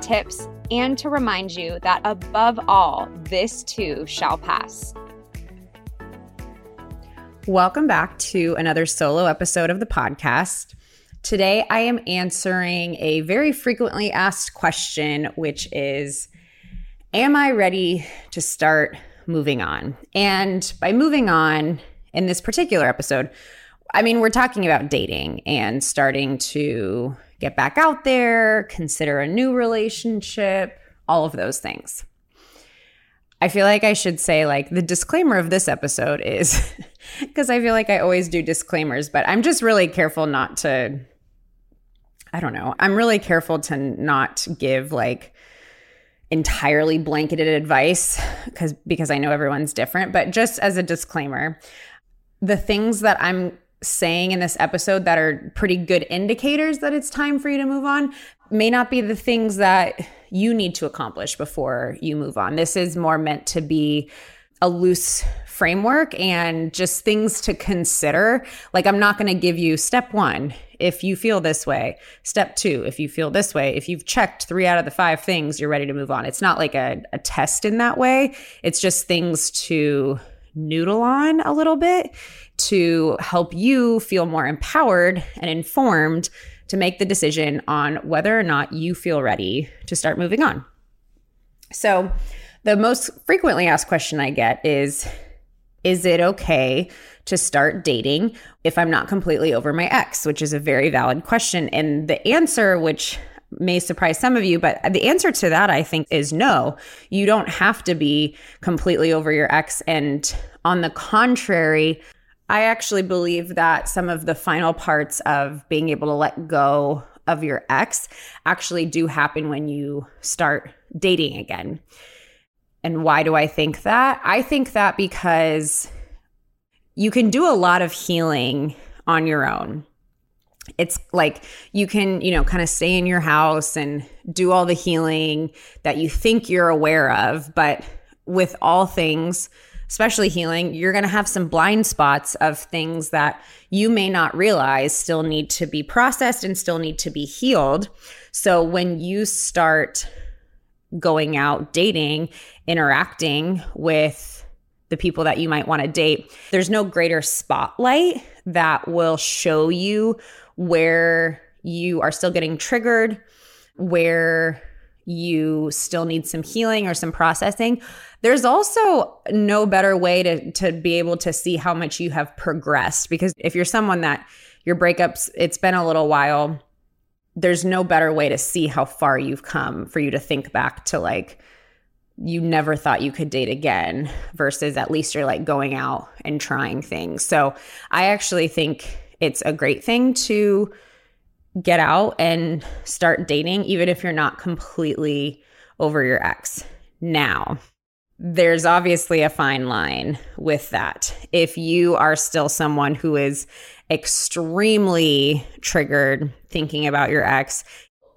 tips, and to remind you that above all, this too shall pass. Welcome back to another solo episode of the podcast. Today, I am answering a very frequently asked question, which is Am I ready to start moving on? And by moving on in this particular episode, I mean, we're talking about dating and starting to get back out there, consider a new relationship, all of those things. I feel like I should say, like, the disclaimer of this episode is because I feel like I always do disclaimers, but I'm just really careful not to, I don't know, I'm really careful to not give like entirely blanketed advice because because I know everyone's different, but just as a disclaimer, the things that I'm saying in this episode that are pretty good indicators that it's time for you to move on may not be the things that you need to accomplish before you move on. This is more meant to be a loose framework and just things to consider. Like, I'm not going to give you step one if you feel this way, step two if you feel this way. If you've checked three out of the five things, you're ready to move on. It's not like a, a test in that way, it's just things to noodle on a little bit to help you feel more empowered and informed to make the decision on whether or not you feel ready to start moving on. So, the most frequently asked question I get is Is it okay to start dating if I'm not completely over my ex? Which is a very valid question. And the answer, which may surprise some of you, but the answer to that, I think, is no. You don't have to be completely over your ex. And on the contrary, I actually believe that some of the final parts of being able to let go of your ex actually do happen when you start dating again. And why do I think that? I think that because you can do a lot of healing on your own. It's like you can, you know, kind of stay in your house and do all the healing that you think you're aware of. But with all things, especially healing, you're going to have some blind spots of things that you may not realize still need to be processed and still need to be healed. So when you start going out, dating, interacting with the people that you might want to date, there's no greater spotlight that will show you where you are still getting triggered, where you still need some healing or some processing there's also no better way to to be able to see how much you have progressed because if you're someone that your breakups it's been a little while, there's no better way to see how far you've come for you to think back to like you never thought you could date again versus at least you're like going out and trying things. So, I actually think it's a great thing to get out and start dating even if you're not completely over your ex. Now, there's obviously a fine line with that. If you are still someone who is extremely triggered thinking about your ex,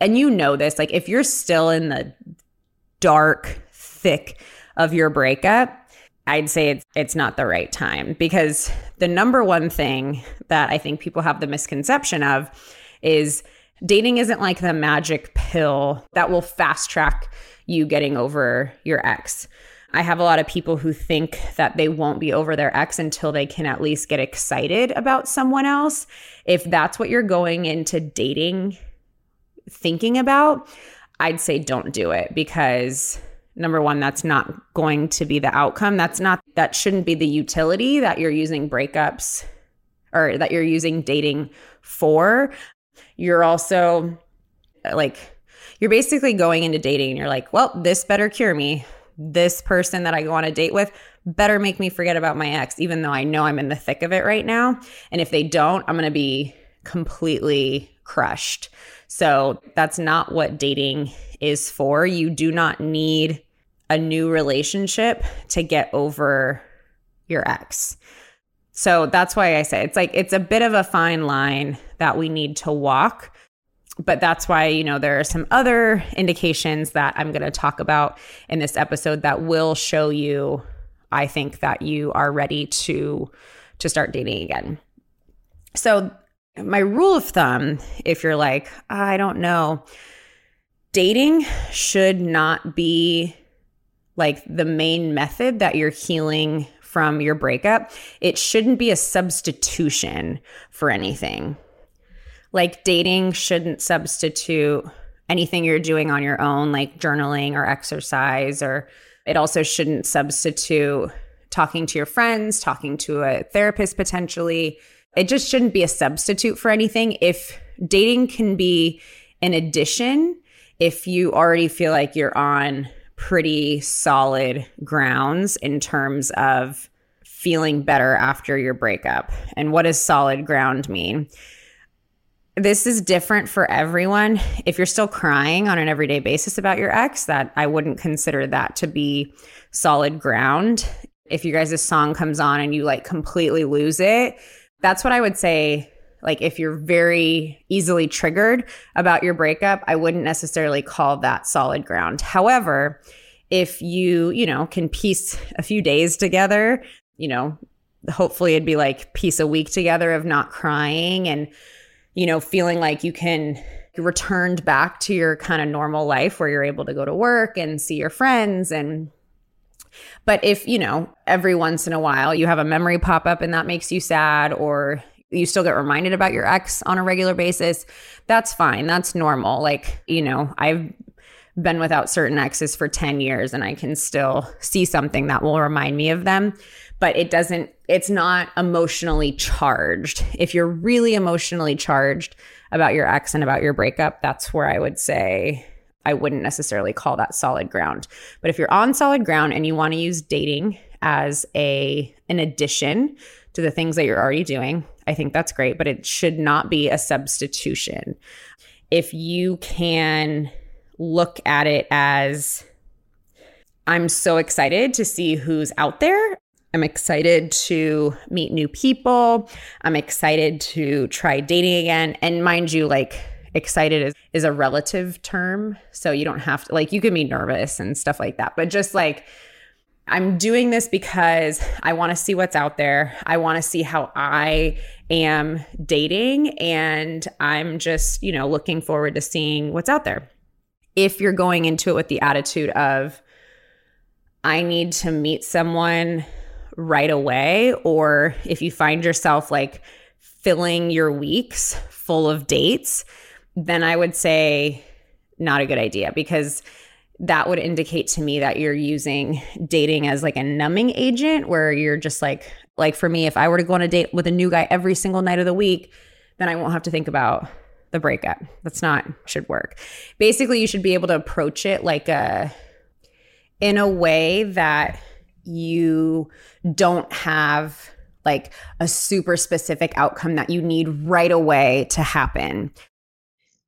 and you know this, like if you're still in the dark thick of your breakup, I'd say it's it's not the right time because the number one thing that I think people have the misconception of is dating isn't like the magic pill that will fast track you getting over your ex. I have a lot of people who think that they won't be over their ex until they can at least get excited about someone else. If that's what you're going into dating thinking about, I'd say don't do it because number one, that's not going to be the outcome. That's not, that shouldn't be the utility that you're using breakups or that you're using dating for. You're also uh, like, you're basically going into dating and you're like, well, this better cure me. This person that I go on a date with better make me forget about my ex, even though I know I'm in the thick of it right now. And if they don't, I'm going to be completely crushed. So that's not what dating is for. You do not need a new relationship to get over your ex. So that's why I say it's like it's a bit of a fine line that we need to walk. But that's why, you know, there are some other indications that I'm going to talk about in this episode that will show you I think that you are ready to to start dating again. So my rule of thumb, if you're like, I don't know, dating should not be like the main method that you're healing from your breakup. It shouldn't be a substitution for anything. Like dating shouldn't substitute anything you're doing on your own, like journaling or exercise, or it also shouldn't substitute talking to your friends, talking to a therapist potentially it just shouldn't be a substitute for anything. If dating can be an addition, if you already feel like you're on pretty solid grounds in terms of feeling better after your breakup. And what does solid ground mean? This is different for everyone. If you're still crying on an everyday basis about your ex, that I wouldn't consider that to be solid ground. If you guys' song comes on and you like completely lose it, that's what I would say. Like, if you're very easily triggered about your breakup, I wouldn't necessarily call that solid ground. However, if you, you know, can piece a few days together, you know, hopefully it'd be like piece a week together of not crying and, you know, feeling like you can returned back to your kind of normal life where you're able to go to work and see your friends and but if, you know, every once in a while you have a memory pop up and that makes you sad or you still get reminded about your ex on a regular basis, that's fine. That's normal. Like, you know, I've been without certain exes for 10 years and I can still see something that will remind me of them, but it doesn't, it's not emotionally charged. If you're really emotionally charged about your ex and about your breakup, that's where I would say I wouldn't necessarily call that solid ground. But if you're on solid ground and you want to use dating as a an addition to the things that you're already doing, I think that's great, but it should not be a substitution. If you can look at it as I'm so excited to see who's out there. I'm excited to meet new people. I'm excited to try dating again. And mind you, like excited is, is a relative term. So you don't have to, like, you can be nervous and stuff like that. But just like, I'm doing this because I want to see what's out there. I want to see how I am dating. And I'm just, you know, looking forward to seeing what's out there. If you're going into it with the attitude of, I need to meet someone right away, or if you find yourself like filling your weeks full of dates, then I would say not a good idea because that would indicate to me that you're using dating as like a numbing agent where you're just like like for me if I were to go on a date with a new guy every single night of the week then I won't have to think about the breakup. That's not should work. Basically you should be able to approach it like a in a way that you don't have like a super specific outcome that you need right away to happen.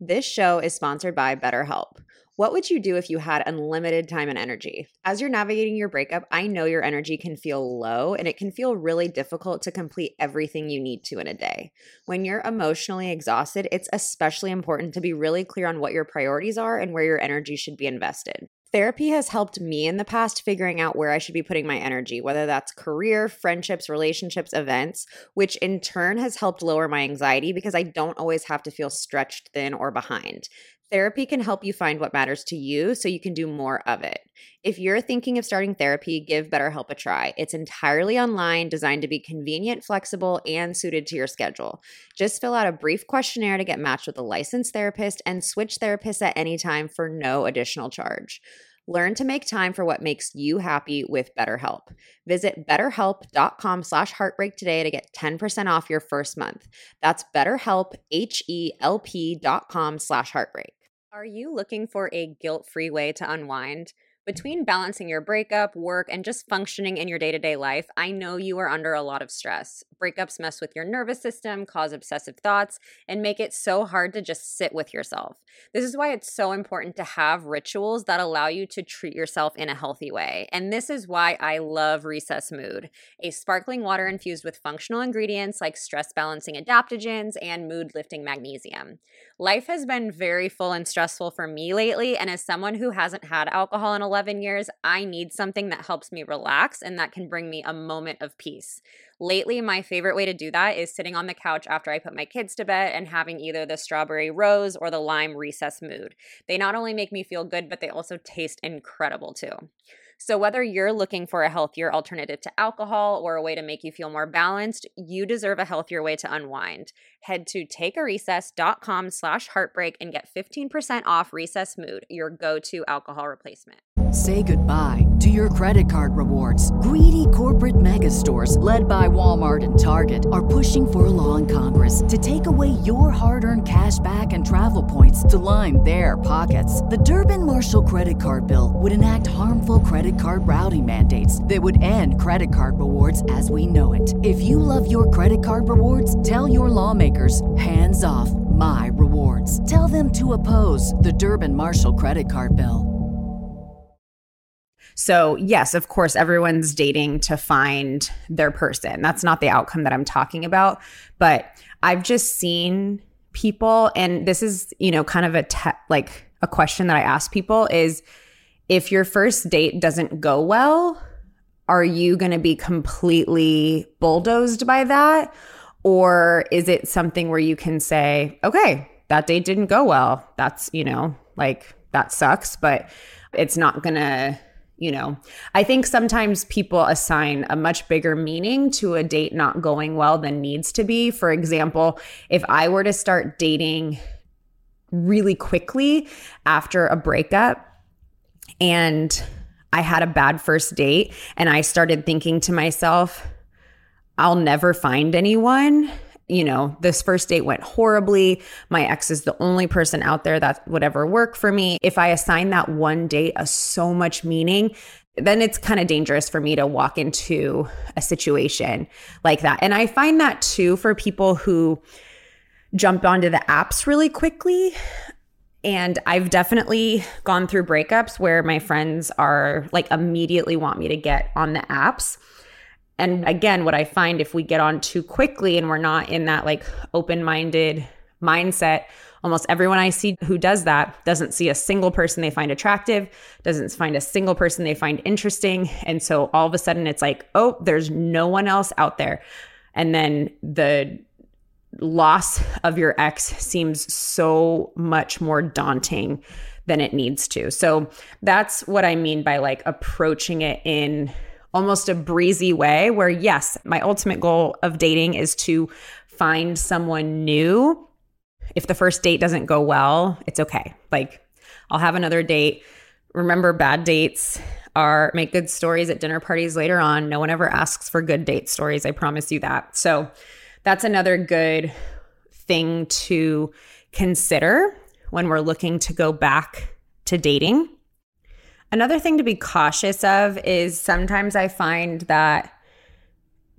This show is sponsored by BetterHelp. What would you do if you had unlimited time and energy? As you're navigating your breakup, I know your energy can feel low and it can feel really difficult to complete everything you need to in a day. When you're emotionally exhausted, it's especially important to be really clear on what your priorities are and where your energy should be invested. Therapy has helped me in the past figuring out where I should be putting my energy, whether that's career, friendships, relationships, events, which in turn has helped lower my anxiety because I don't always have to feel stretched thin or behind. Therapy can help you find what matters to you so you can do more of it. If you're thinking of starting therapy, give BetterHelp a try. It's entirely online, designed to be convenient, flexible, and suited to your schedule. Just fill out a brief questionnaire to get matched with a licensed therapist and switch therapists at any time for no additional charge. Learn to make time for what makes you happy with BetterHelp. Visit betterhelp.com slash heartbreak today to get 10% off your first month. That's betterhelp, H-E-L-P dot com slash heartbreak. Are you looking for a guilt-free way to unwind? Between balancing your breakup, work, and just functioning in your day to day life, I know you are under a lot of stress. Breakups mess with your nervous system, cause obsessive thoughts, and make it so hard to just sit with yourself. This is why it's so important to have rituals that allow you to treat yourself in a healthy way. And this is why I love Recess Mood, a sparkling water infused with functional ingredients like stress balancing adaptogens and mood lifting magnesium. Life has been very full and stressful for me lately, and as someone who hasn't had alcohol in 11 years, I need something that helps me relax and that can bring me a moment of peace. Lately, my favorite way to do that is sitting on the couch after I put my kids to bed and having either the strawberry rose or the lime recess mood. They not only make me feel good, but they also taste incredible too. So, whether you're looking for a healthier alternative to alcohol or a way to make you feel more balanced, you deserve a healthier way to unwind. Head to takearecess.com slash heartbreak and get 15% off Recess Mood, your go-to alcohol replacement. Say goodbye to your credit card rewards. Greedy corporate mega stores, led by Walmart and Target, are pushing for a law in Congress to take away your hard earned cash back and travel points to line their pockets. The Durbin Marshall credit card bill would enact harmful credit card routing mandates that would end credit card rewards as we know it. If you love your credit card rewards, tell your lawmakers hands off my rewards. Tell them to oppose the Durbin Marshall credit card bill. So, yes, of course, everyone's dating to find their person. That's not the outcome that I'm talking about. But I've just seen people, and this is, you know, kind of a te- like a question that I ask people is if your first date doesn't go well, are you going to be completely bulldozed by that? Or is it something where you can say, okay, that date didn't go well. That's, you know, like that sucks, but it's not going to you know i think sometimes people assign a much bigger meaning to a date not going well than needs to be for example if i were to start dating really quickly after a breakup and i had a bad first date and i started thinking to myself i'll never find anyone you know, this first date went horribly. My ex is the only person out there that would ever work for me. If I assign that one date a so much meaning, then it's kind of dangerous for me to walk into a situation like that. And I find that too for people who jump onto the apps really quickly. And I've definitely gone through breakups where my friends are like immediately want me to get on the apps. And again, what I find if we get on too quickly and we're not in that like open minded mindset, almost everyone I see who does that doesn't see a single person they find attractive, doesn't find a single person they find interesting. And so all of a sudden it's like, oh, there's no one else out there. And then the loss of your ex seems so much more daunting than it needs to. So that's what I mean by like approaching it in almost a breezy way where, yes, my ultimate goal of dating is to find someone new. If the first date doesn't go well, it's okay. Like, I'll have another date. Remember, bad dates are make good stories at dinner parties later on. No one ever asks for good date stories. I promise you that. So, that's another good thing to consider when we're looking to go back to dating. Another thing to be cautious of is sometimes I find that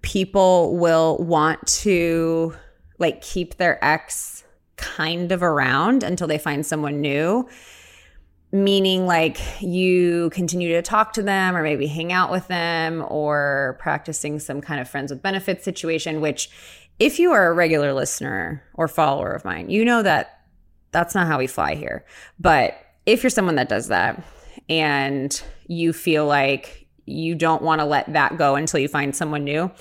people will want to like keep their ex kind of around until they find someone new. Meaning like you continue to talk to them or maybe hang out with them or practicing some kind of friends with benefits situation which if you are a regular listener or follower of mine you know that that's not how we fly here. But if you're someone that does that and you feel like you don't want to let that go until you find someone new,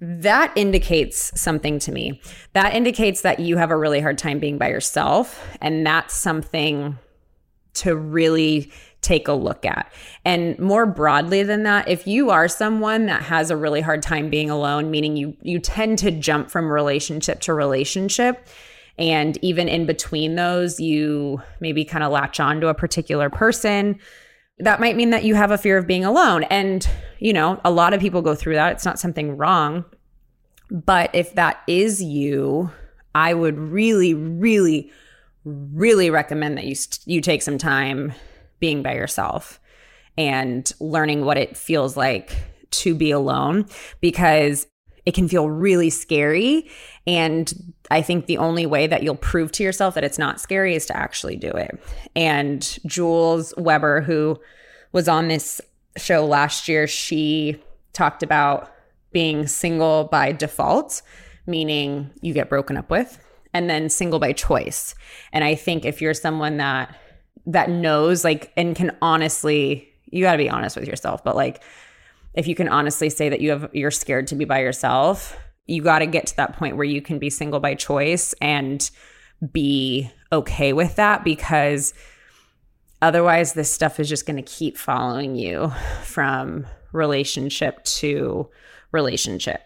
that indicates something to me. That indicates that you have a really hard time being by yourself. And that's something to really take a look at. And more broadly than that, if you are someone that has a really hard time being alone, meaning you you tend to jump from relationship to relationship, and even in between those, you maybe kind of latch on to a particular person. That might mean that you have a fear of being alone. And, you know, a lot of people go through that. It's not something wrong. But if that is you, I would really, really, really recommend that you you take some time being by yourself and learning what it feels like to be alone because it can feel really scary. And I think the only way that you'll prove to yourself that it's not scary is to actually do it. And Jules Weber, who was on this show last year, she talked about being single by default, meaning you get broken up with, and then single by choice. And I think if you're someone that that knows like and can honestly you got to be honest with yourself but like if you can honestly say that you have you're scared to be by yourself you got to get to that point where you can be single by choice and be okay with that because otherwise this stuff is just going to keep following you from relationship to relationship.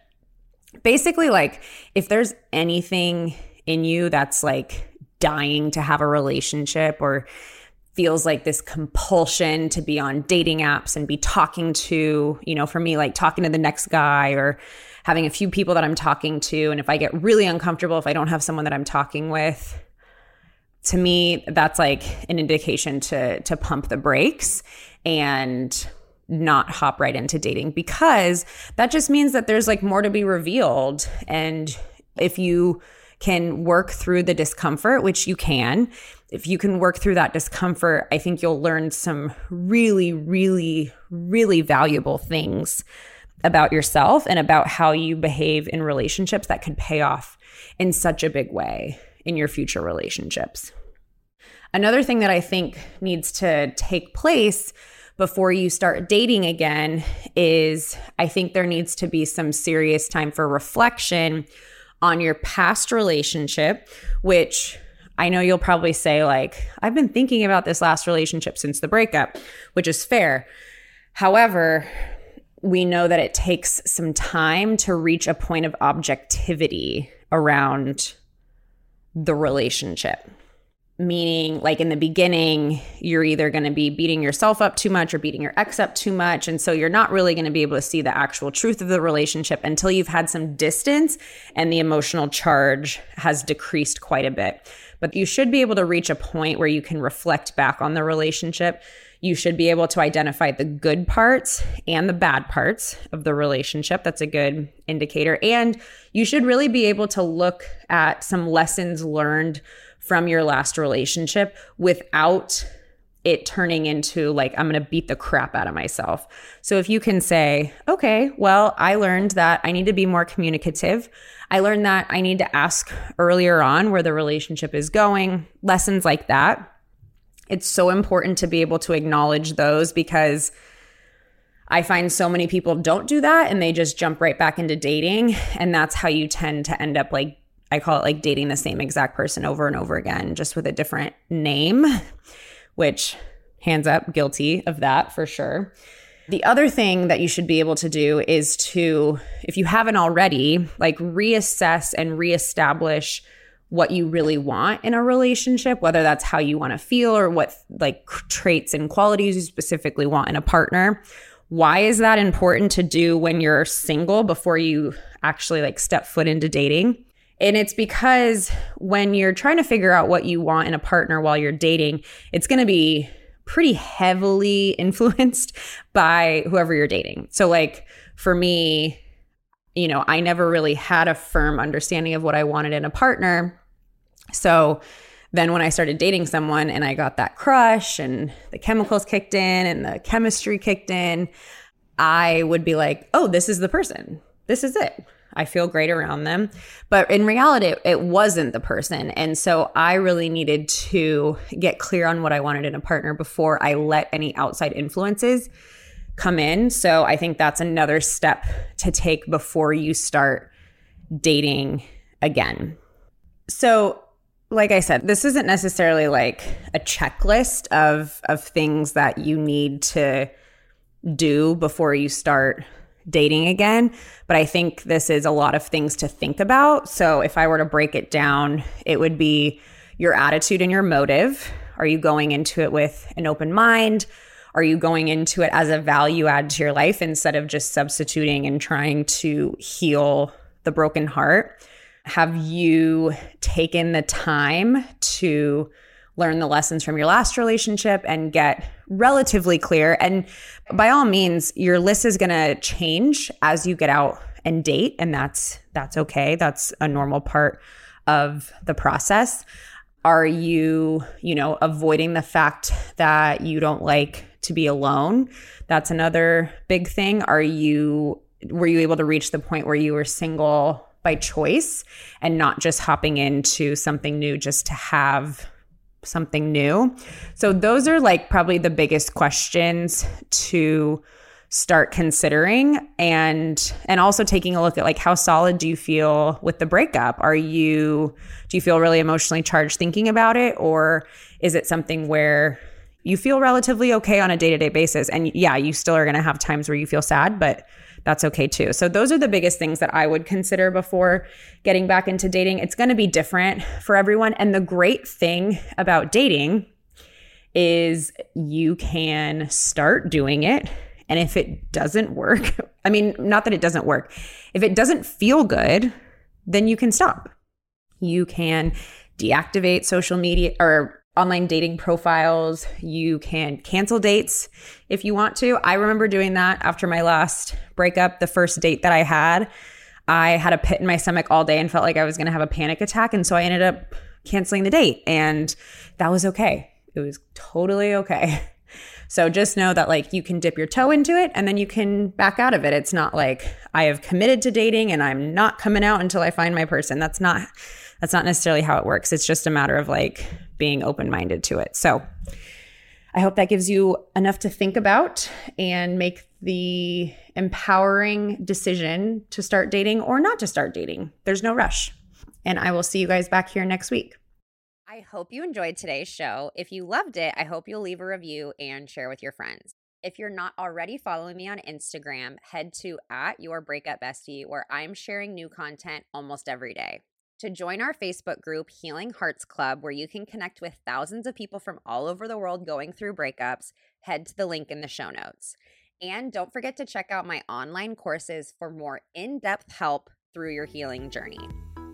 Basically like if there's anything in you that's like dying to have a relationship or feels like this compulsion to be on dating apps and be talking to, you know, for me, like talking to the next guy or having a few people that I'm talking to. And if I get really uncomfortable, if I don't have someone that I'm talking with, to me, that's like an indication to to pump the brakes and not hop right into dating because that just means that there's like more to be revealed. And if you can work through the discomfort, which you can, if you can work through that discomfort, I think you'll learn some really, really, really valuable things about yourself and about how you behave in relationships that could pay off in such a big way in your future relationships. Another thing that I think needs to take place before you start dating again is I think there needs to be some serious time for reflection on your past relationship, which I know you'll probably say, like, I've been thinking about this last relationship since the breakup, which is fair. However, we know that it takes some time to reach a point of objectivity around the relationship. Meaning, like in the beginning, you're either going to be beating yourself up too much or beating your ex up too much. And so you're not really going to be able to see the actual truth of the relationship until you've had some distance and the emotional charge has decreased quite a bit but you should be able to reach a point where you can reflect back on the relationship. You should be able to identify the good parts and the bad parts of the relationship. That's a good indicator. And you should really be able to look at some lessons learned from your last relationship without it turning into like, I'm going to beat the crap out of myself. So if you can say, okay, well, I learned that I need to be more communicative. I learned that I need to ask earlier on where the relationship is going, lessons like that. It's so important to be able to acknowledge those because I find so many people don't do that and they just jump right back into dating. And that's how you tend to end up like, I call it like dating the same exact person over and over again, just with a different name, which hands up, guilty of that for sure. The other thing that you should be able to do is to, if you haven't already, like reassess and reestablish what you really want in a relationship, whether that's how you want to feel or what like traits and qualities you specifically want in a partner. Why is that important to do when you're single before you actually like step foot into dating? And it's because when you're trying to figure out what you want in a partner while you're dating, it's going to be pretty heavily influenced by whoever you're dating. So, like for me, you know, I never really had a firm understanding of what I wanted in a partner. So, then when I started dating someone and I got that crush and the chemicals kicked in and the chemistry kicked in, I would be like, oh, this is the person. This is it. I feel great around them. But in reality, it wasn't the person. And so I really needed to get clear on what I wanted in a partner before I let any outside influences come in. So I think that's another step to take before you start dating again. So, like I said, this isn't necessarily like a checklist of of things that you need to do before you start dating again. But I think this is a lot of things to think about. So if I were to break it down, it would be your attitude and your motive. Are you going into it with an open mind? Are you going into it as a value add to your life instead of just substituting and trying to heal the broken heart? Have you taken the time to learn the lessons from your last relationship and get relatively clear. And by all means, your list is going to change as you get out and date and that's that's okay. That's a normal part of the process. Are you, you know, avoiding the fact that you don't like to be alone? That's another big thing. Are you were you able to reach the point where you were single by choice and not just hopping into something new just to have something new. So those are like probably the biggest questions to start considering and and also taking a look at like how solid do you feel with the breakup are you do you feel really emotionally charged thinking about it or is it something where you feel relatively okay on a day-to-day basis and yeah you still are going to have times where you feel sad but that's okay too. So those are the biggest things that I would consider before getting back into dating. It's going to be different for everyone. And the great thing about dating is you can start doing it. And if it doesn't work, I mean, not that it doesn't work, if it doesn't feel good, then you can stop. You can deactivate social media or online dating profiles. You can cancel dates if you want to. I remember doing that after my last breakup, the first date that I had. I had a pit in my stomach all day and felt like I was going to have a panic attack. And so I ended up canceling the date, and that was okay. It was totally okay. So just know that like you can dip your toe into it and then you can back out of it. It's not like I have committed to dating and I'm not coming out until I find my person. That's not that's not necessarily how it works. It's just a matter of like being open minded to it. So I hope that gives you enough to think about and make the empowering decision to start dating or not to start dating. There's no rush. And I will see you guys back here next week. I hope you enjoyed today's show. If you loved it, I hope you'll leave a review and share with your friends. If you're not already following me on Instagram, head to at your breakup bestie, where I'm sharing new content almost every day to join our Facebook group, Healing Hearts Club, where you can connect with thousands of people from all over the world going through breakups, head to the link in the show notes. And don't forget to check out my online courses for more in depth help through your healing journey.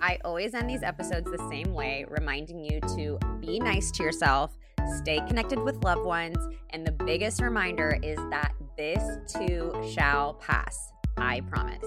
I always end these episodes the same way, reminding you to be nice to yourself, stay connected with loved ones, and the biggest reminder is that this too shall pass. I promise.